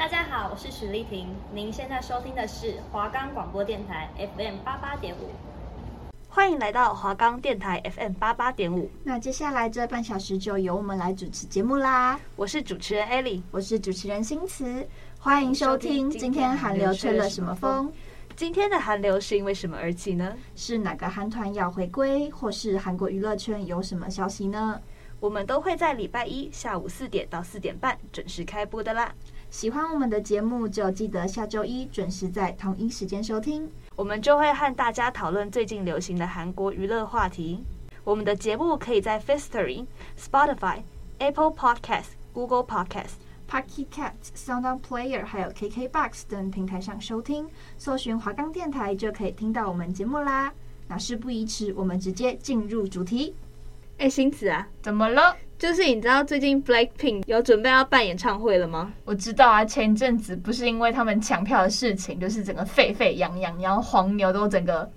大家好，我是许丽婷。您现在收听的是华冈广播电台 FM 八八点五。欢迎来到华冈电台 FM 八八点五。那接下来这半小时就由我们来主持节目啦。我是主持人艾莉，我是主持人新慈。欢迎收听。今天韩流吹了什么风？今天的韩流是因为什么而起呢？是哪个韩团要回归，或是韩国娱乐圈有什么消息呢？我们都会在礼拜一下午四点到四点半准时开播的啦。喜欢我们的节目，就记得下周一准时在同一时间收听。我们就会和大家讨论最近流行的韩国娱乐话题。我们的节目可以在 Firstory、Spotify、Apple Podcasts、Google Podcasts、Pocket Casts、SoundOn Player 还有 KKBox 等平台上收听，搜寻华冈电台就可以听到我们节目啦。那事不宜迟，我们直接进入主题。哎，星子啊，怎么了？就是你知道最近 Blackpink 有准备要办演唱会了吗？我知道啊，前一阵子不是因为他们抢票的事情，就是整个沸沸扬扬，然后黄牛都整个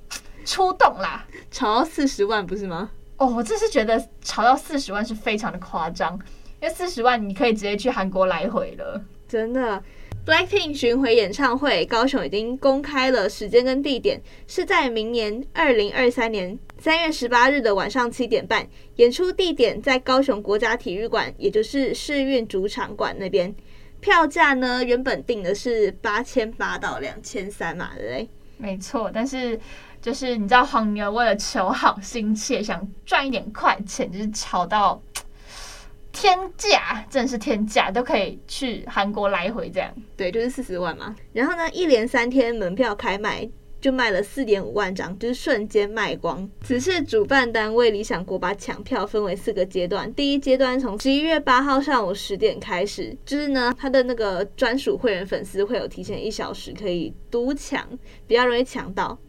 出动啦，炒到四十万不是吗？哦，我这是觉得炒到四十万是非常的夸张，因为四十万你可以直接去韩国来回了，真的。Blackpink 巡回演唱会，高雄已经公开了时间跟地点，是在明年二零二三年三月十八日的晚上七点半。演出地点在高雄国家体育馆，也就是世运主场馆那边。票价呢，原本定的是八千八到两千三嘛，对不对？没错，但是就是你知道黄牛为了求好心切，想赚一点快钱，就是炒到。天价，真的是天价，都可以去韩国来回这样。对，就是四十万嘛。然后呢，一连三天门票开卖就卖了四点五万张，就是瞬间卖光。此次主办单位理想国把抢票分为四个阶段，第一阶段从十一月八号上午十点开始，就是呢，他的那个专属会员粉丝会有提前一小时可以独抢，比较容易抢到。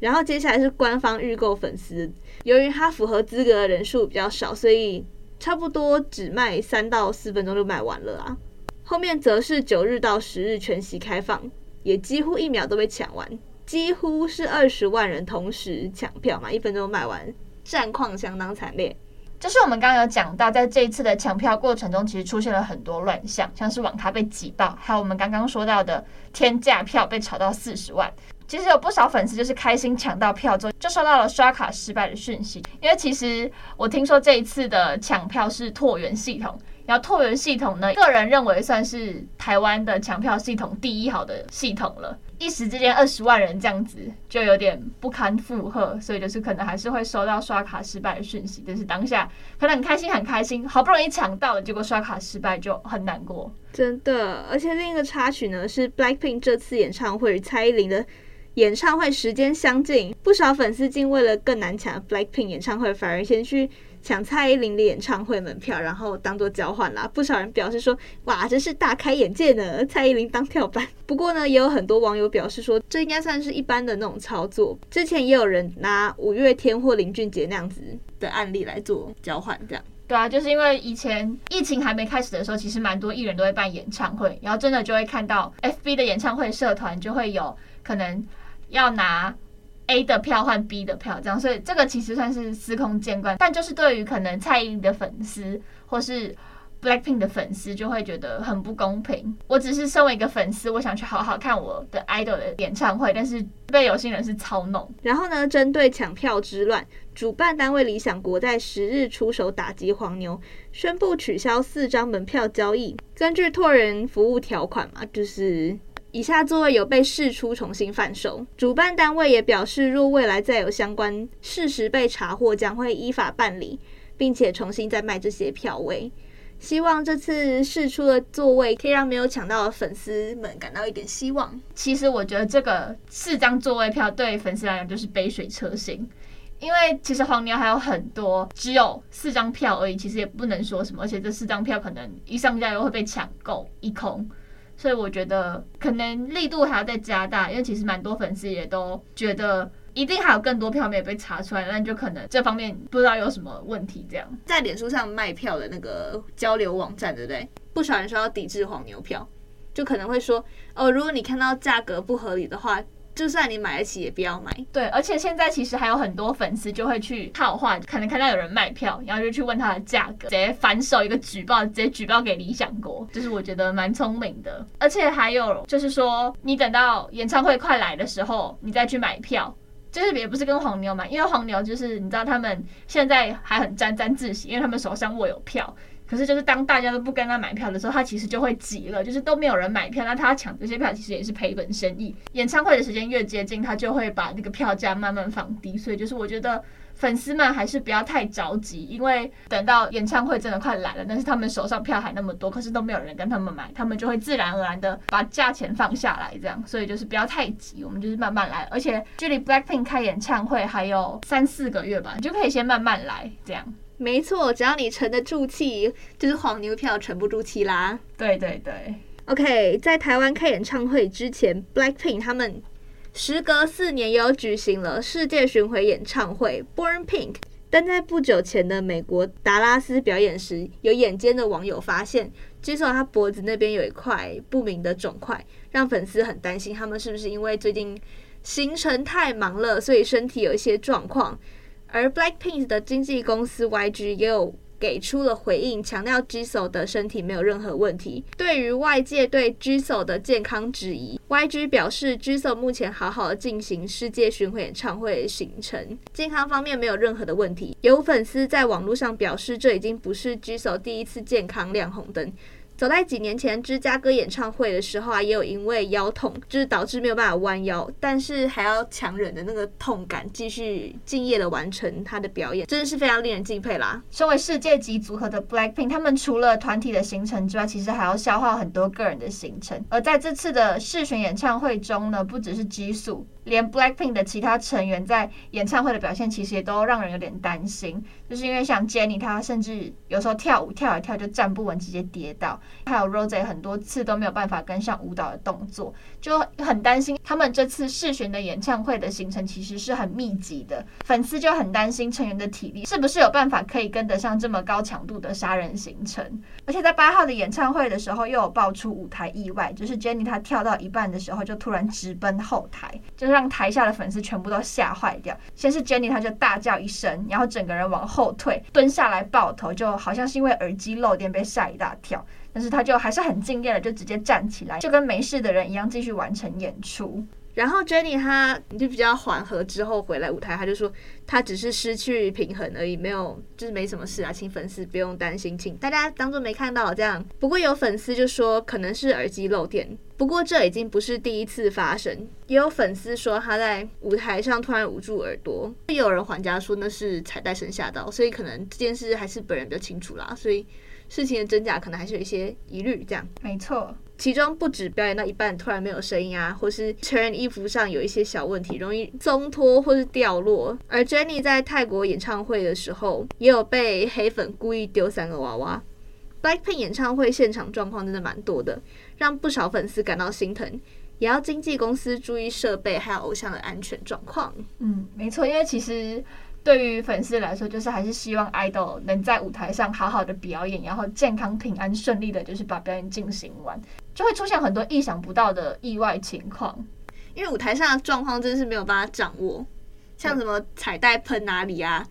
然后接下来是官方预购粉丝，由于他符合资格的人数比较少，所以。差不多只卖三到四分钟就卖完了啊！后面则是九日到十日全席开放，也几乎一秒都被抢完，几乎是二十万人同时抢票嘛，一分钟卖完，战况相当惨烈。就是我们刚刚有讲到，在这一次的抢票过程中，其实出现了很多乱象，像是网咖被挤爆，还有我们刚刚说到的天价票被炒到四十万。其实有不少粉丝就是开心抢到票之后，就收到了刷卡失败的讯息。因为其实我听说这一次的抢票是椭圆系统，然后椭圆系统呢，个人认为算是台湾的抢票系统第一好的系统了。一时之间二十万人这样子就有点不堪负荷，所以就是可能还是会收到刷卡失败的讯息。但是当下可能很开心很开心，好不容易抢到了，结果刷卡失败就很难过。真的，而且另一个插曲呢是 Blackpink 这次演唱会与蔡依林的。演唱会时间相近，不少粉丝竟为了更难抢 Blackpink 演唱会，反而先去抢蔡依林的演唱会门票，然后当做交换啦。不少人表示说：“哇，真是大开眼界呢！”蔡依林当跳板。不过呢，也有很多网友表示说，这应该算是一般的那种操作。之前也有人拿五月天或林俊杰那样子的案例来做交换，这样。对啊，就是因为以前疫情还没开始的时候，其实蛮多艺人都会办演唱会，然后真的就会看到 FB 的演唱会社团就会有可能。要拿 A 的票换 B 的票，这样，所以这个其实算是司空见惯。但就是对于可能蔡依林的粉丝或是 Blackpink 的粉丝，就会觉得很不公平。我只是身为一个粉丝，我想去好好看我的 idol 的演唱会，但是被有心人是操弄。然后呢，针对抢票之乱，主办单位理想国在十日出手打击黄牛，宣布取消四张门票交易。根据拓人服务条款嘛，就是。以下座位有被释出重新贩售，主办单位也表示，若未来再有相关事实被查获，将会依法办理，并且重新再卖这些票位。希望这次释出的座位可以让没有抢到的粉丝们感到一点希望。其实我觉得这个四张座位票对粉丝来讲就是杯水车薪，因为其实黄牛还有很多，只有四张票而已，其实也不能说什么，而且这四张票可能一上架又会被抢购一空。所以我觉得可能力度还要再加大，因为其实蛮多粉丝也都觉得一定还有更多票没有被查出来，那就可能这方面不知道有什么问题。这样在脸书上卖票的那个交流网站，对不对？不少人说要抵制黄牛票，就可能会说哦，如果你看到价格不合理的话，就算你买得起，也不要买。对，而且现在其实还有很多粉丝就会去套话，可能看到有人卖票，然后就去问他的价格，直接反手一个举报，直接举报给理想国，就是我觉得蛮聪明的。而且还有就是说，你等到演唱会快来的时候，你再去买票，就是也不是跟黄牛买，因为黄牛就是你知道他们现在还很沾沾自喜，因为他们手上握有票。可是，就是当大家都不跟他买票的时候，他其实就会急了。就是都没有人买票，那他抢这些票其实也是赔本生意。演唱会的时间越接近，他就会把那个票价慢慢放低。所以，就是我觉得粉丝们还是不要太着急，因为等到演唱会真的快来了，但是他们手上票还那么多，可是都没有人跟他们买，他们就会自然而然的把价钱放下来。这样，所以就是不要太急，我们就是慢慢来。而且距离 Blackpink 开演唱会还有三四个月吧，你就可以先慢慢来，这样。没错，只要你沉得住气，就是黄牛票沉不住气啦。对对对，OK，在台湾开演唱会之前，Blackpink 他们时隔四年又举行了世界巡回演唱会 Born Pink。但在不久前的美国达拉斯表演时，有眼尖的网友发现，Jisoo 他脖子那边有一块不明的肿块，让粉丝很担心他们是不是因为最近行程太忙了，所以身体有一些状况。而 Blackpink 的经纪公司 YG 也有给出了回应，强调 Jisoo 的身体没有任何问题。对于外界对 Jisoo 的健康质疑，YG 表示 Jisoo 目前好好的进行世界巡回演唱会行程，健康方面没有任何的问题。有粉丝在网络上表示，这已经不是 Jisoo 第一次健康亮红灯。早在几年前芝加哥演唱会的时候啊，也有因为腰痛，就是导致没有办法弯腰，但是还要强忍的那个痛感，继续敬业的完成他的表演，真的是非常令人敬佩啦。身为世界级组合的 Blackpink，他们除了团体的行程之外，其实还要消耗很多个人的行程。而在这次的世巡演唱会中呢，不只是激素。连 Blackpink 的其他成员在演唱会的表现，其实也都让人有点担心。就是因为像 Jennie，她甚至有时候跳舞跳一跳就站不稳，直接跌倒；还有 Rose 很多次都没有办法跟上舞蹈的动作，就很担心他们这次世巡的演唱会的行程其实是很密集的，粉丝就很担心成员的体力是不是有办法可以跟得上这么高强度的杀人行程。而且在八号的演唱会的时候，又有爆出舞台意外，就是 Jennie 她跳到一半的时候就突然直奔后台，就是。让台下的粉丝全部都吓坏掉。先是 Jennie，她就大叫一声，然后整个人往后退，蹲下来抱头，就好像是因为耳机漏电被吓一大跳。但是他就还是很敬业的，就直接站起来，就跟没事的人一样继续完成演出。然后 Jenny 她就比较缓和之后回来舞台，她就说她只是失去平衡而已，没有就是没什么事啊，请粉丝不用担心，请大家当做没看到这样。不过有粉丝就说可能是耳机漏电，不过这已经不是第一次发生，也有粉丝说他在舞台上突然捂住耳朵，也有人还价说那是彩带声吓到，所以可能这件事还是本人比较清楚啦，所以事情的真假可能还是有一些疑虑这样。没错。其中不止表演到一半突然没有声音啊，或是成人衣服上有一些小问题，容易松脱或是掉落。而 Jennie 在泰国演唱会的时候，也有被黑粉故意丢三个娃娃。Blackpink 演唱会现场状况真的蛮多的，让不少粉丝感到心疼，也要经纪公司注意设备还有偶像的安全状况。嗯，没错，因为其实。对于粉丝来说，就是还是希望 idol 能在舞台上好好的表演，然后健康平安顺利的，就是把表演进行完，就会出现很多意想不到的意外情况。因为舞台上的状况真的是没有办法掌握，像什么彩带喷哪里啊，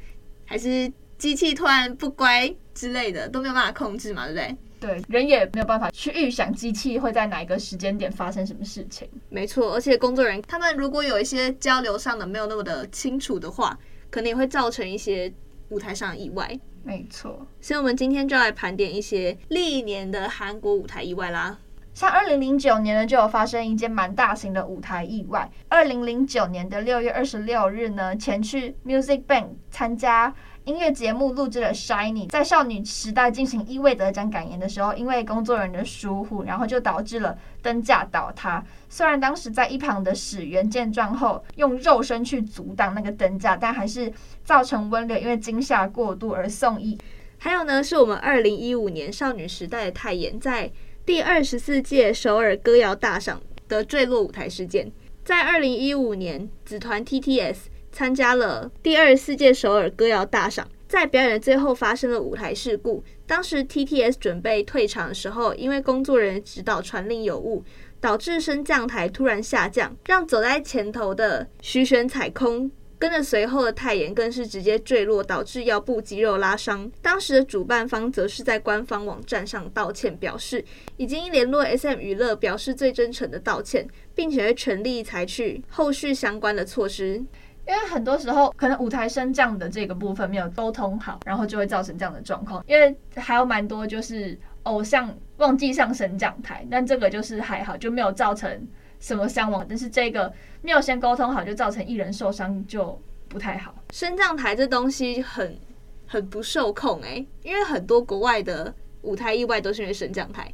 还是机器突然不乖之类的，都没有办法控制嘛，对不对？对，人也没有办法去预想机器会在哪一个时间点发生什么事情。没错，而且工作人员他们如果有一些交流上的没有那么的清楚的话。可能也会造成一些舞台上的意外，没错。所以，我们今天就来盘点一些历年的韩国舞台意外啦。像二零零九年呢，就有发生一件蛮大型的舞台意外。二零零九年的六月二十六日呢，前去 Music Bank 参加。音乐节目录制了《Shiny》在少女时代进行一位得奖感言的时候，因为工作人员的疏忽，然后就导致了灯架倒塌。虽然当时在一旁的始源见状后用肉身去阻挡那个灯架，但还是造成温流因为惊吓过度而送医。还有呢，是我们二零一五年少女时代的泰妍在第二十四届首尔歌谣大赏的坠落舞台事件。在二零一五年，子团 TTS。参加了第二十四届首尔歌谣大赏，在表演最后发生了舞台事故。当时 TTS 准备退场的时候，因为工作人员指导传令有误，导致升降台突然下降，让走在前头的徐玄踩空。跟着随后的泰妍更是直接坠落，导致腰部肌肉拉伤。当时的主办方则是在官方网站上道歉，表示已经联络 SM 娱乐，表示最真诚的道歉，并且会全力采取后续相关的措施。因为很多时候可能舞台升降的这个部分没有沟通好，然后就会造成这样的状况。因为还有蛮多就是偶像忘记上升降台，但这个就是还好，就没有造成。什么伤亡？但是这个没有先沟通好，就造成艺人受伤，就不太好。升降台这东西很很不受控诶、因为很多国外的舞台意外都是因为升降台，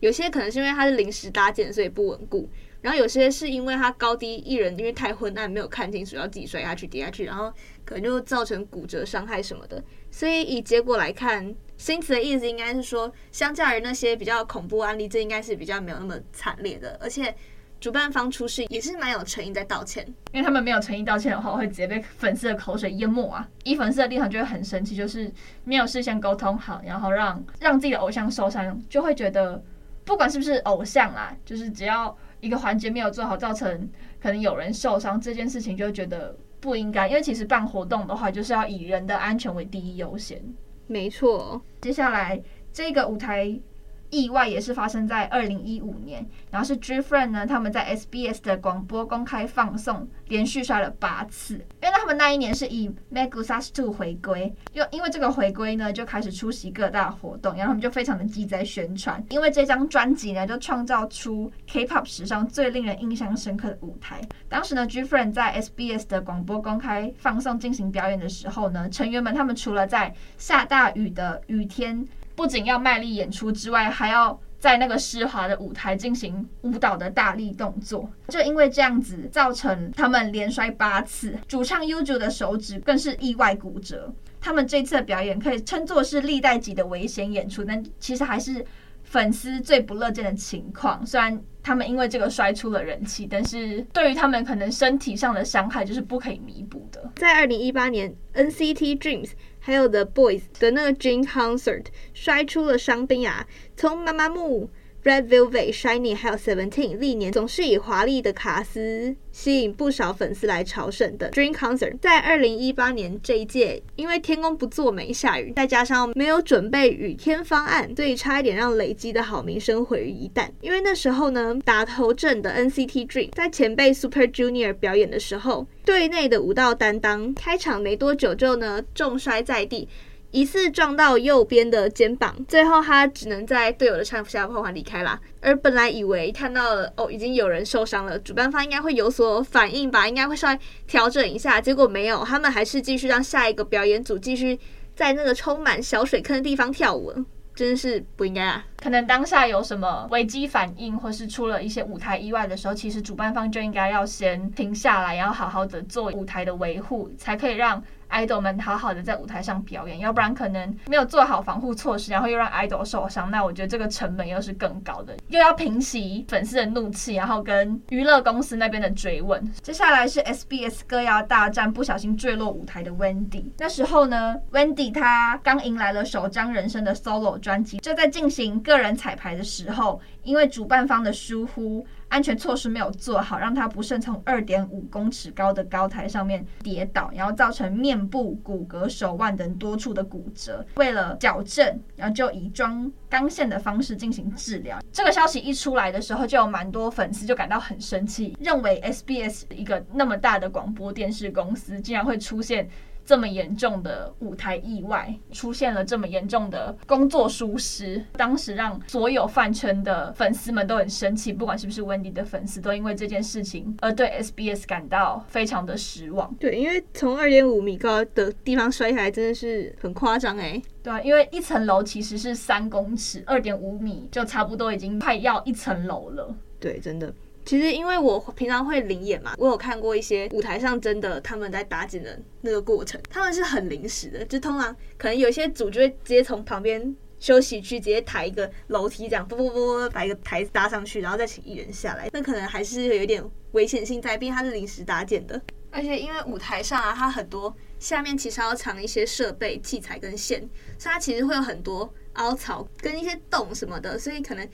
有些可能是因为它是临时搭建，所以不稳固；然后有些是因为他高低艺人因为太昏暗没有看清楚，要自己摔下去跌下去，然后可能就造成骨折伤害什么的。所以以结果来看，新词的意思应该是说，相较于那些比较恐怖案例，这应该是比较没有那么惨烈的，而且。主办方出事也是蛮有诚意在道歉，因为他们没有诚意道歉的话，会直接被粉丝的口水淹没啊！以粉丝的立场就会很生气，就是没有事先沟通好，然后让让自己的偶像受伤，就会觉得不管是不是偶像啦，就是只要一个环节没有做好，造成可能有人受伤这件事情，就会觉得不应该。因为其实办活动的话，就是要以人的安全为第一优先。没错，接下来这个舞台。意外也是发生在二零一五年，然后是 GFRIEND 呢，他们在 SBS 的广播公开放送连续摔了八次，因为他们那一年是以 Megusas Two 回归，又因为这个回归呢，就开始出席各大活动，然后他们就非常的积极宣传，因为这张专辑呢，就创造出 K-pop 史上最令人印象深刻的舞台。当时呢，GFRIEND 在 SBS 的广播公开放送进行表演的时候呢，成员们他们除了在下大雨的雨天。不仅要卖力演出之外，还要在那个湿滑的舞台进行舞蹈的大力动作。就因为这样子，造成他们连摔八次。主唱 Uju 的手指更是意外骨折。他们这次的表演可以称作是历代级的危险演出，但其实还是粉丝最不乐见的情况。虽然他们因为这个摔出了人气，但是对于他们可能身体上的伤害就是不可以弥补的。在二零一八年，NCT Dreams。还有 The Boys 的那个 Dream Concert 摔出了伤兵啊，从妈妈木。Red Velvet、Shiny 还有 Seventeen 历年总是以华丽的卡司吸引不少粉丝来朝圣的 Dream Concert，在二零一八年这一届，因为天公不作美下雨，再加上没有准备雨天方案，所以差一点让累积的好名声毁于一旦。因为那时候呢，打头阵的 NCT Dream 在前辈 Super Junior 表演的时候，队内的舞蹈担当开场没多久就呢重摔在地。疑似撞到右边的肩膀，最后他只能在队友的搀扶下缓缓离开啦。而本来以为看到了哦，已经有人受伤了，主办方应该会有所反应吧，应该会稍微调整一下。结果没有，他们还是继续让下一个表演组继续在那个充满小水坑的地方跳舞，真是不应该啊！可能当下有什么危机反应，或是出了一些舞台意外的时候，其实主办方就应该要先停下来，然后好好的做舞台的维护，才可以让。Idol 们好好的在舞台上表演，要不然可能没有做好防护措施，然后又让 idol 受伤，那我觉得这个成本又是更高的，又要平息粉丝的怒气，然后跟娱乐公司那边的追问。接下来是 SBS 歌谣大战，不小心坠落舞台的 Wendy。那时候呢，Wendy 她刚迎来了首张人生的 solo 专辑，就在进行个人彩排的时候，因为主办方的疏忽。安全措施没有做好，让他不慎从二点五公尺高的高台上面跌倒，然后造成面部、骨骼、手腕等多处的骨折。为了矫正，然后就以装钢线的方式进行治疗。这个消息一出来的时候，就有蛮多粉丝就感到很生气，认为 SBS 一个那么大的广播电视公司竟然会出现。这么严重的舞台意外，出现了这么严重的工作疏失，当时让所有饭圈的粉丝们都很生气，不管是不是 Wendy 的粉丝，都因为这件事情而对 SBS 感到非常的失望。对，因为从二点五米高的地方摔下来，真的是很夸张哎。对啊，因为一层楼其实是三公尺，二点五米就差不多已经快要一层楼了。对，真的。其实因为我平常会临演嘛，我有看过一些舞台上真的他们在打景的那个过程，他们是很临时的，就通常可能有些组就会直接从旁边休息区直接抬一个楼梯，这样啵啵啵啵把一个台子搭上去，然后再请艺人下来，那可能还是有点危险性在，毕竟它是临时搭建的。而且因为舞台上啊，它很多下面其实要藏一些设备、器材跟线，所以它其实会有很多凹槽跟一些洞什么的，所以可能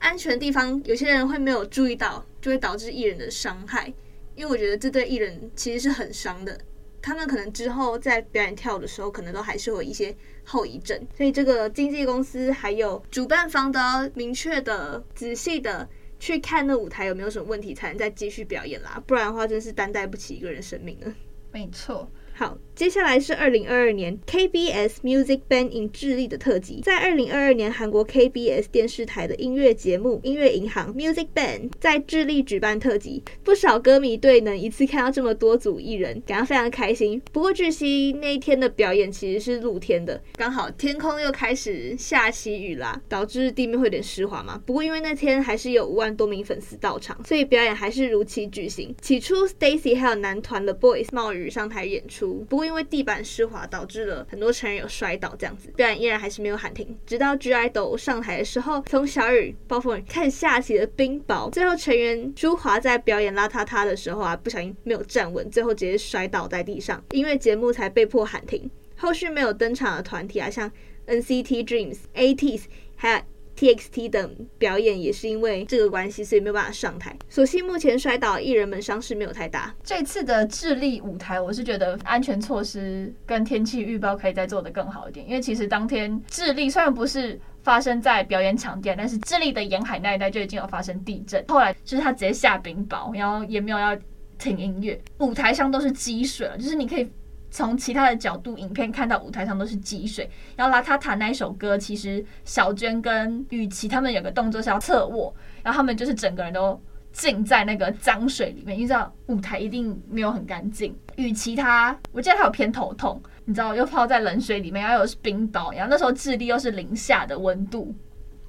安全的地方有些人会没有注意到，就会导致艺人的伤害。因为我觉得这对艺人其实是很伤的，他们可能之后在表演跳的时候，可能都还是会有一些后遗症。所以这个经纪公司还有主办方都要明确的、仔细的去看那舞台有没有什么问题，才能再继续表演啦。不然的话，真是担待不起一个人生命了。没错。好，接下来是二零二二年 KBS Music Band in 智利的特辑。在二零二二年，韩国 KBS 电视台的音乐节目《音乐银行 Music Band》在智利举办特辑，不少歌迷对能一次看到这么多组艺人感到非常开心。不过据悉那一天的表演其实是露天的，刚好天空又开始下起雨啦，导致地面会有点湿滑嘛。不过因为那天还是有五万多名粉丝到场，所以表演还是如期举行。起初 Stacy 还有男团的 Boys 冒雨上台演出。不过因为地板湿滑，导致了很多成员有摔倒，这样子表演依然还是没有喊停。直到 (G)I-DLE 上台的时候，从小雨、暴风雨开始下起了冰雹，最后成员朱华在表演邋遢遢的时候啊，不小心没有站稳，最后直接摔倒在地上，音乐节目才被迫喊停。后续没有登场的团体啊，像 NCT Dreams、ATEEZ 还有。TXT 等表演也是因为这个关系，所以没有办法上台。所幸目前摔倒艺人们伤势没有太大。这次的智利舞台，我是觉得安全措施跟天气预报可以再做得更好一点。因为其实当天智利虽然不是发生在表演场地，但是智利的沿海那一带就已经有发生地震。后来就是他直接下冰雹，然后也没有要停音乐，舞台上都是积水了，就是你可以。从其他的角度，影片看到舞台上都是积水。然后邋遢遢那一首歌，其实小娟跟雨琦他们有个动作是要侧卧，然后他们就是整个人都浸在那个脏水里面，因为知道舞台一定没有很干净。雨琦他，我记得他有偏头痛，你知道又泡在冷水里面，然后又是冰雹，然后那时候智利又是零下的温度。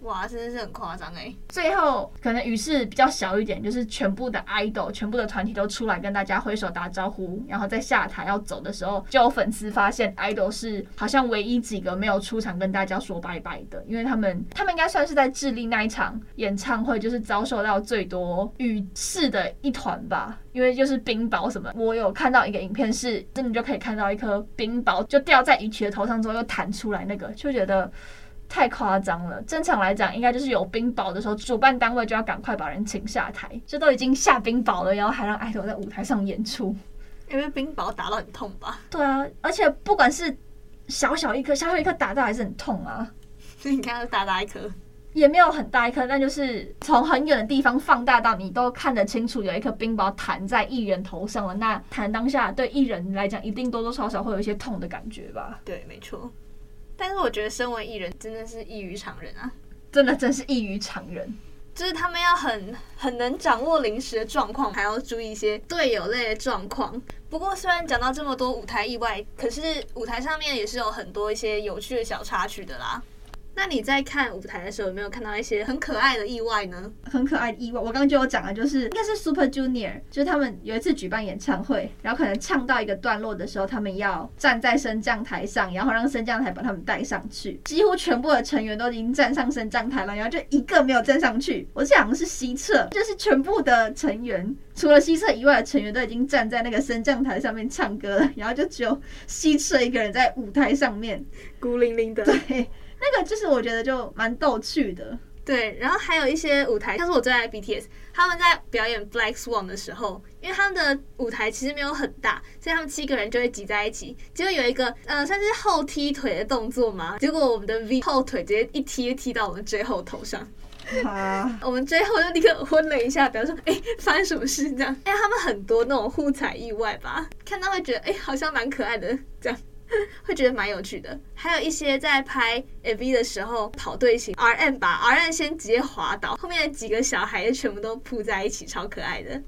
哇，真的是很夸张哎！最后可能雨势比较小一点，就是全部的 idol、全部的团体都出来跟大家挥手打招呼，然后在下台要走的时候，就有粉丝发现 idol 是好像唯一几个没有出场跟大家说拜拜的，因为他们他们应该算是在智利那一场演唱会就是遭受到最多雨势的一团吧，因为就是冰雹什么。我有看到一个影片是真的就可以看到一颗冰雹就掉在雨琦的头上之后又弹出来，那个就觉得。太夸张了！正常来讲，应该就是有冰雹的时候，主办单位就要赶快把人请下台。这都已经下冰雹了，然后还让爱豆在舞台上演出，因为冰雹打到很痛吧？对啊，而且不管是小小一颗、小小一颗打到还是很痛啊。所 以你看，大大一颗也没有很大一颗，但就是从很远的地方放大到你都看得清楚，有一颗冰雹弹在艺人头上了。那弹当下对艺人来讲，一定多多少少会有一些痛的感觉吧？对，没错。但是我觉得，身为艺人真的是异于常人啊！真的真是异于常人，就是他们要很很能掌握临时的状况，还要注意一些队友类的状况。不过，虽然讲到这么多舞台意外，可是舞台上面也是有很多一些有趣的小插曲的啦。那你在看舞台的时候，有没有看到一些很可爱的意外呢？很可爱的意外，我刚刚就有讲了，就是应该是 Super Junior，就是他们有一次举办演唱会，然后可能唱到一个段落的时候，他们要站在升降台上，然后让升降台把他们带上去。几乎全部的成员都已经站上升降台了，然后就一个没有站上去。我记得好像是西侧，就是全部的成员，除了西侧以外的成员都已经站在那个升降台上面唱歌了，然后就只有西侧一个人在舞台上面孤零零的。对。那个就是我觉得就蛮逗趣的，对。然后还有一些舞台，像是我最爱 BTS，他们在表演 Black Swan 的时候，因为他们的舞台其实没有很大，所以他们七个人就会挤在一起。结果有一个呃，算是后踢腿的动作嘛，结果我们的 V 后腿直接一踢踢到我们最后头上，啊，我们最后就立刻昏了一下，表示说哎，发生什么事这样？哎，他们很多那种互踩意外吧，看到会觉得哎，好像蛮可爱的这样。会觉得蛮有趣的，还有一些在拍 MV 的时候跑队形，RM 把 RM 先直接滑倒，后面的几个小孩全部都扑在一起，超可爱的。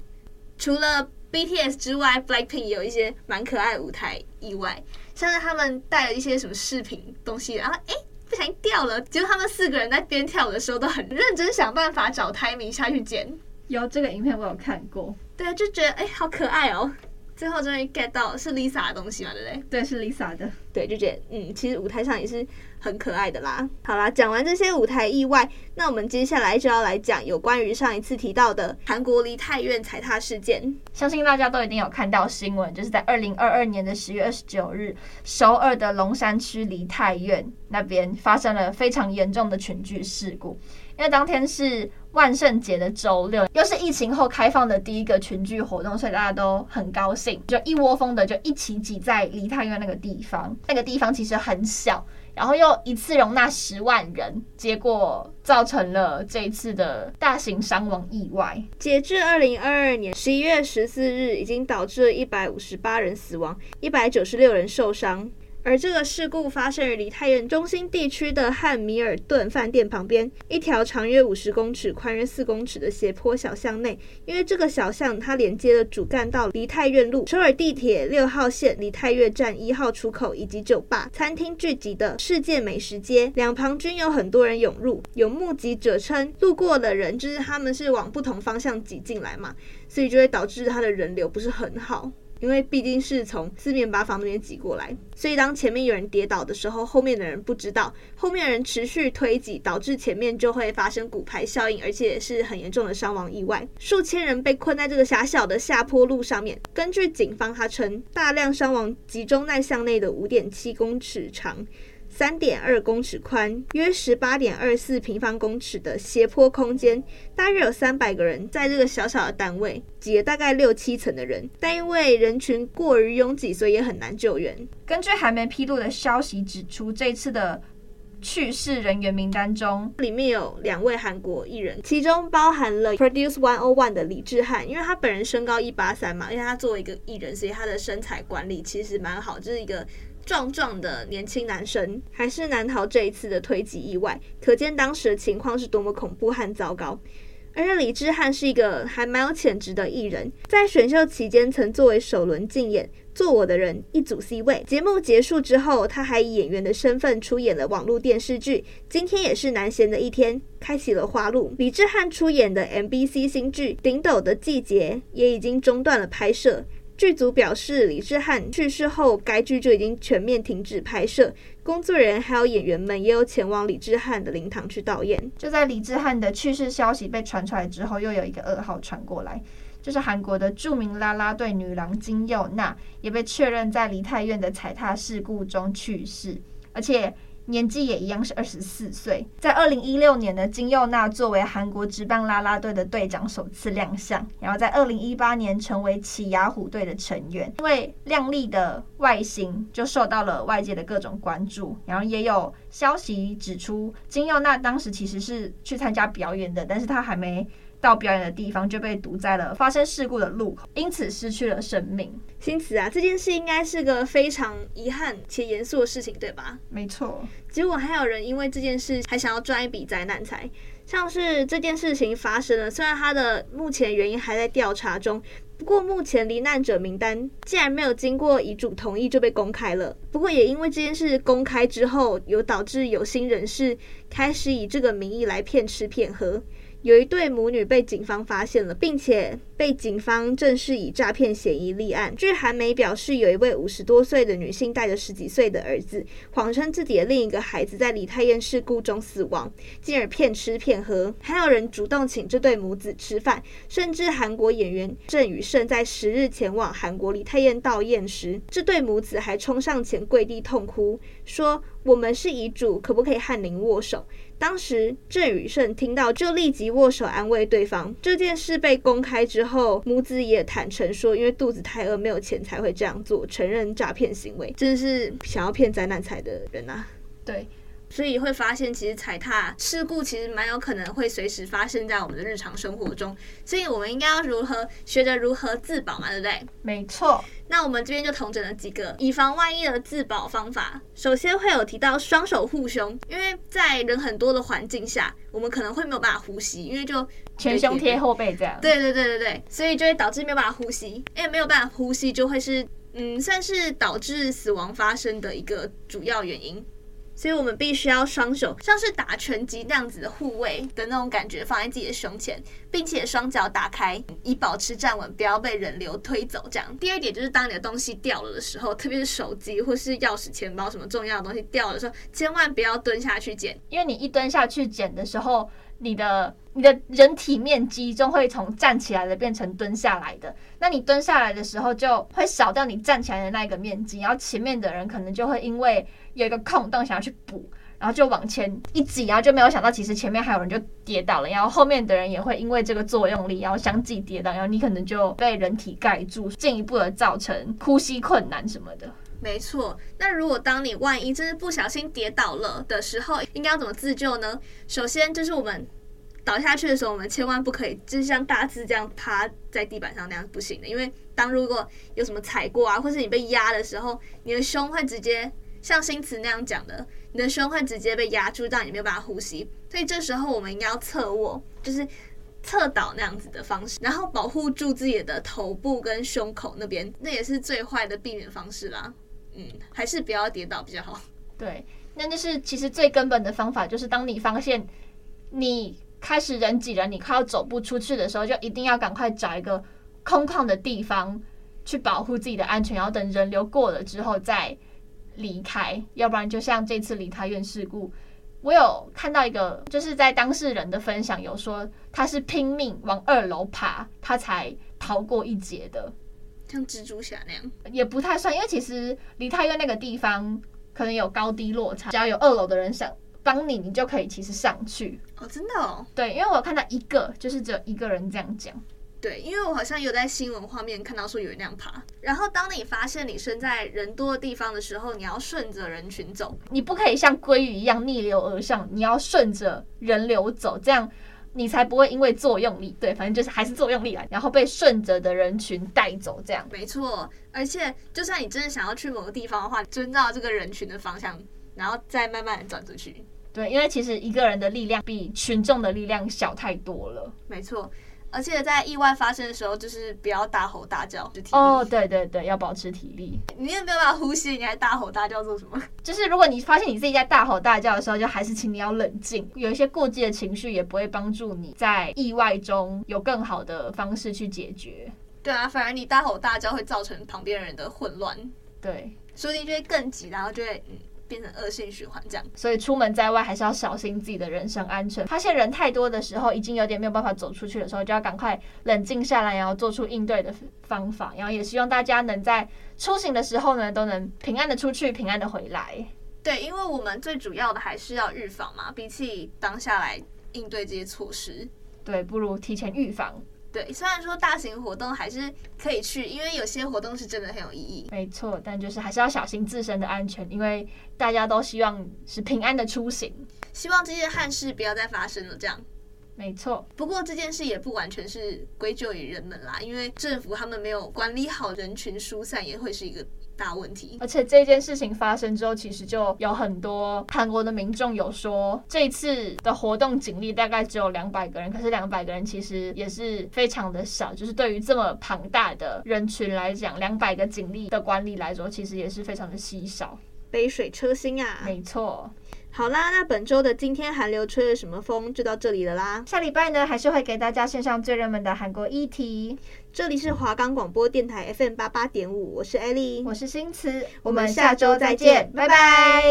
除了 BTS 之外，Blackpink 也有一些蛮可爱的舞台意外，像是他们带了一些什么饰品东西，然后哎不小心掉了，结果他们四个人在边跳舞的时候都很认真想办法找 timing 下去捡。有这个影片我有看过，对，就觉得哎好可爱哦。最后终于 get 到是 Lisa 的东西嘛，对不对？对，是 Lisa 的。对，就觉得嗯，其实舞台上也是很可爱的啦。好啦，讲完这些舞台意外，那我们接下来就要来讲有关于上一次提到的韩国梨泰院踩踏事件。相信大家都一定有看到新闻，就是在二零二二年的十月二十九日，首尔的龙山区梨泰院那边发生了非常严重的群聚事故。因为当天是万圣节的周六，又是疫情后开放的第一个群聚活动，所以大家都很高兴，就一窝蜂的就一起挤在梨泰院那个地方。那个地方其实很小，然后又一次容纳十万人，结果造成了这一次的大型伤亡意外。截至二零二二年十一月十四日，已经导致了一百五十八人死亡，一百九十六人受伤。而这个事故发生于梨泰院中心地区的汉米尔顿饭店旁边，一条长约五十公尺、宽约四公尺的斜坡小巷内。因为这个小巷它连接了主干道梨泰院路、首尔地铁六号线梨泰院站一号出口以及酒吧、餐厅聚集的世界美食街，两旁均有很多人涌入。有目击者称，路过的人就是他们是往不同方向挤进来嘛，所以就会导致它的人流不是很好。因为毕竟是从四面八方那边挤过来，所以当前面有人跌倒的时候，后面的人不知道，后面人持续推挤，导致前面就会发生骨牌效应，而且是很严重的伤亡意外。数千人被困在这个狭小的下坡路上面。根据警方他称，大量伤亡集中在巷内的五点七公尺长。三点二公尺宽，约十八点二四平方公尺的斜坡空间，大约有三百个人在这个小小的单位挤了大概六七层的人，但因为人群过于拥挤，所以也很难救援。根据还没披露的消息指出，这次的去世人员名单中，里面有两位韩国艺人，其中包含了 Produce One O One 的李智汉，因为他本人身高一八三嘛，因为他作为一个艺人，所以他的身材管理其实蛮好，就是一个。壮壮的年轻男生还是难逃这一次的推挤意外，可见当时的情况是多么恐怖和糟糕。而李智汉是一个还蛮有潜质的艺人，在选秀期间曾作为首轮竞演《做我的人》一组 C 位。节目结束之后，他还以演员的身份出演了网络电视剧《今天也是南贤的一天》，开启了花路。李智汉出演的 MBC 新剧《顶斗的季节》也已经中断了拍摄。剧组表示，李智汉去世后，该剧就已经全面停止拍摄。工作人员还有演员们也有前往李智汉的灵堂去悼念。就在李智汉的去世消息被传出来之后，又有一个噩耗传过来，就是韩国的著名啦啦队女郎金佑娜也被确认在梨泰院的踩踏事故中去世，而且。年纪也一样是二十四岁，在二零一六年呢金佑娜作为韩国职棒啦啦队的队长首次亮相，然后在二零一八年成为起亚虎队的成员。因为靓丽的外形就受到了外界的各种关注，然后也有消息指出，金佑娜当时其实是去参加表演的，但是她还没。到表演的地方就被堵在了发生事故的路口，因此失去了生命。新慈啊，这件事应该是个非常遗憾且严肃的事情，对吧？没错。结果还有人因为这件事还想要赚一笔灾难财，像是这件事情发生了，虽然它的目前原因还在调查中，不过目前罹难者名单竟然没有经过遗嘱同意就被公开了。不过也因为这件事公开之后，有导致有心人士开始以这个名义来骗吃骗喝。有一对母女被警方发现了，并且被警方正式以诈骗嫌疑立案。据韩媒表示，有一位五十多岁的女性带着十几岁的儿子，谎称自己的另一个孩子在李泰院事故中死亡，进而骗吃骗喝。还有人主动请这对母子吃饭，甚至韩国演员郑宇盛在十日前往韩国李泰院悼唁时，这对母子还冲上前跪地痛哭，说：“我们是遗嘱，可不可以和您握手？”当时郑宇盛听到就立即握手安慰对方。这件事被公开之后，母子也坦诚说，因为肚子太饿，没有钱才会这样做，承认诈骗行为。真是想要骗灾难财的人啊！对。所以会发现，其实踩踏事故其实蛮有可能会随时发生在我们的日常生活中，所以我们应该要如何学着如何自保嘛，对不对？没错。那我们这边就统整了几个以防万一的自保方法。首先会有提到双手护胸，因为在人很多的环境下，我们可能会没有办法呼吸，因为就前胸贴后背这样。对对对对对，所以就会导致没有办法呼吸，因为没有办法呼吸就会是嗯，算是导致死亡发生的一个主要原因。所以我们必须要双手像是打拳击那样子的护卫的那种感觉放在自己的胸前，并且双脚打开，以保持站稳，不要被人流推走。这样。第二点就是，当你的东西掉了的时候，特别是手机或是钥匙、钱包什么重要的东西掉了的时候，千万不要蹲下去捡，因为你一蹲下去捡的时候，你的你的人体面积就会从站起来的变成蹲下来的。那你蹲下来的时候，就会少掉你站起来的那一个面积，然后前面的人可能就会因为。有一个空洞，想要去补，然后就往前一挤，然后就没有想到，其实前面还有人就跌倒了，然后后面的人也会因为这个作用力，然后相继跌倒，然后你可能就被人体盖住，进一步的造成呼吸困难什么的。没错，那如果当你万一就是不小心跌倒了的时候，应该要怎么自救呢？首先就是我们倒下去的时候，我们千万不可以就是像大字这样趴在地板上那样不行的，因为当如果有什么踩过啊，或是你被压的时候，你的胸会直接。像新词那样讲的，你的胸会直接被压住，让你没有办法呼吸。所以这时候我们应该要侧卧，就是侧倒那样子的方式，然后保护住自己的头部跟胸口那边，那也是最坏的避免方式啦。嗯，还是不要跌倒比较好。对，那就是其实最根本的方法，就是当你发现你开始人挤人，你快要走不出去的时候，就一定要赶快找一个空旷的地方去保护自己的安全，然后等人流过了之后再。离开，要不然就像这次梨泰院事故，我有看到一个，就是在当事人的分享有说，他是拼命往二楼爬，他才逃过一劫的，像蜘蛛侠那样，也不太算，因为其实梨泰院那个地方可能有高低落差，只要有二楼的人想帮你，你就可以其实上去。哦，真的哦？对，因为我看到一个，就是只有一个人这样讲。对，因为我好像有在新闻画面看到说有人那样爬。然后当你发现你身在人多的地方的时候，你要顺着人群走，你不可以像鲑鱼一样逆流而上，你要顺着人流走，这样你才不会因为作用力，对，反正就是还是作用力来，然后被顺着的人群带走，这样。没错，而且就算你真的想要去某个地方的话，遵照这个人群的方向，然后再慢慢的转出去。对，因为其实一个人的力量比群众的力量小太多了。没错。而且在意外发生的时候，就是不要大吼大叫。哦，对对对，要保持体力。你也没有办法呼吸，你还大吼大叫做什么？就是如果你发现你自己在大吼大叫的时候，就还是请你要冷静。有一些过激的情绪也不会帮助你在意外中有更好的方式去解决。对啊，反而你大吼大叫会造成旁边人的混乱。对，所以就会更急，然后就会嗯。变成恶性循环这样，所以出门在外还是要小心自己的人身安全。发现人太多的时候，已经有点没有办法走出去的时候，就要赶快冷静下来，然后做出应对的方法。然后也希望大家能在出行的时候呢，都能平安的出去，平安的回来。对，因为我们最主要的还是要预防嘛，比起当下来应对这些措施，对，不如提前预防。对，虽然说大型活动还是可以去，因为有些活动是真的很有意义。没错，但就是还是要小心自身的安全，因为大家都希望是平安的出行，希望这些憾事不要再发生了。这样，没错。不过这件事也不完全是归咎于人们啦，因为政府他们没有管理好人群疏散，也会是一个。大问题，而且这件事情发生之后，其实就有很多韩国的民众有说，这次的活动警力大概只有两百个人，可是两百个人其实也是非常的少，就是对于这么庞大的人群来讲，两百个警力的管理来说，其实也是非常的稀少。杯水车薪啊，没错。好啦，那本周的今天韩流吹了什么风就到这里了啦。下礼拜呢，还是会给大家献上最热门的韩国议题。这里是华冈广播电台 FM 八八点五，我是艾莉，我是新慈，我们下周再见，拜拜。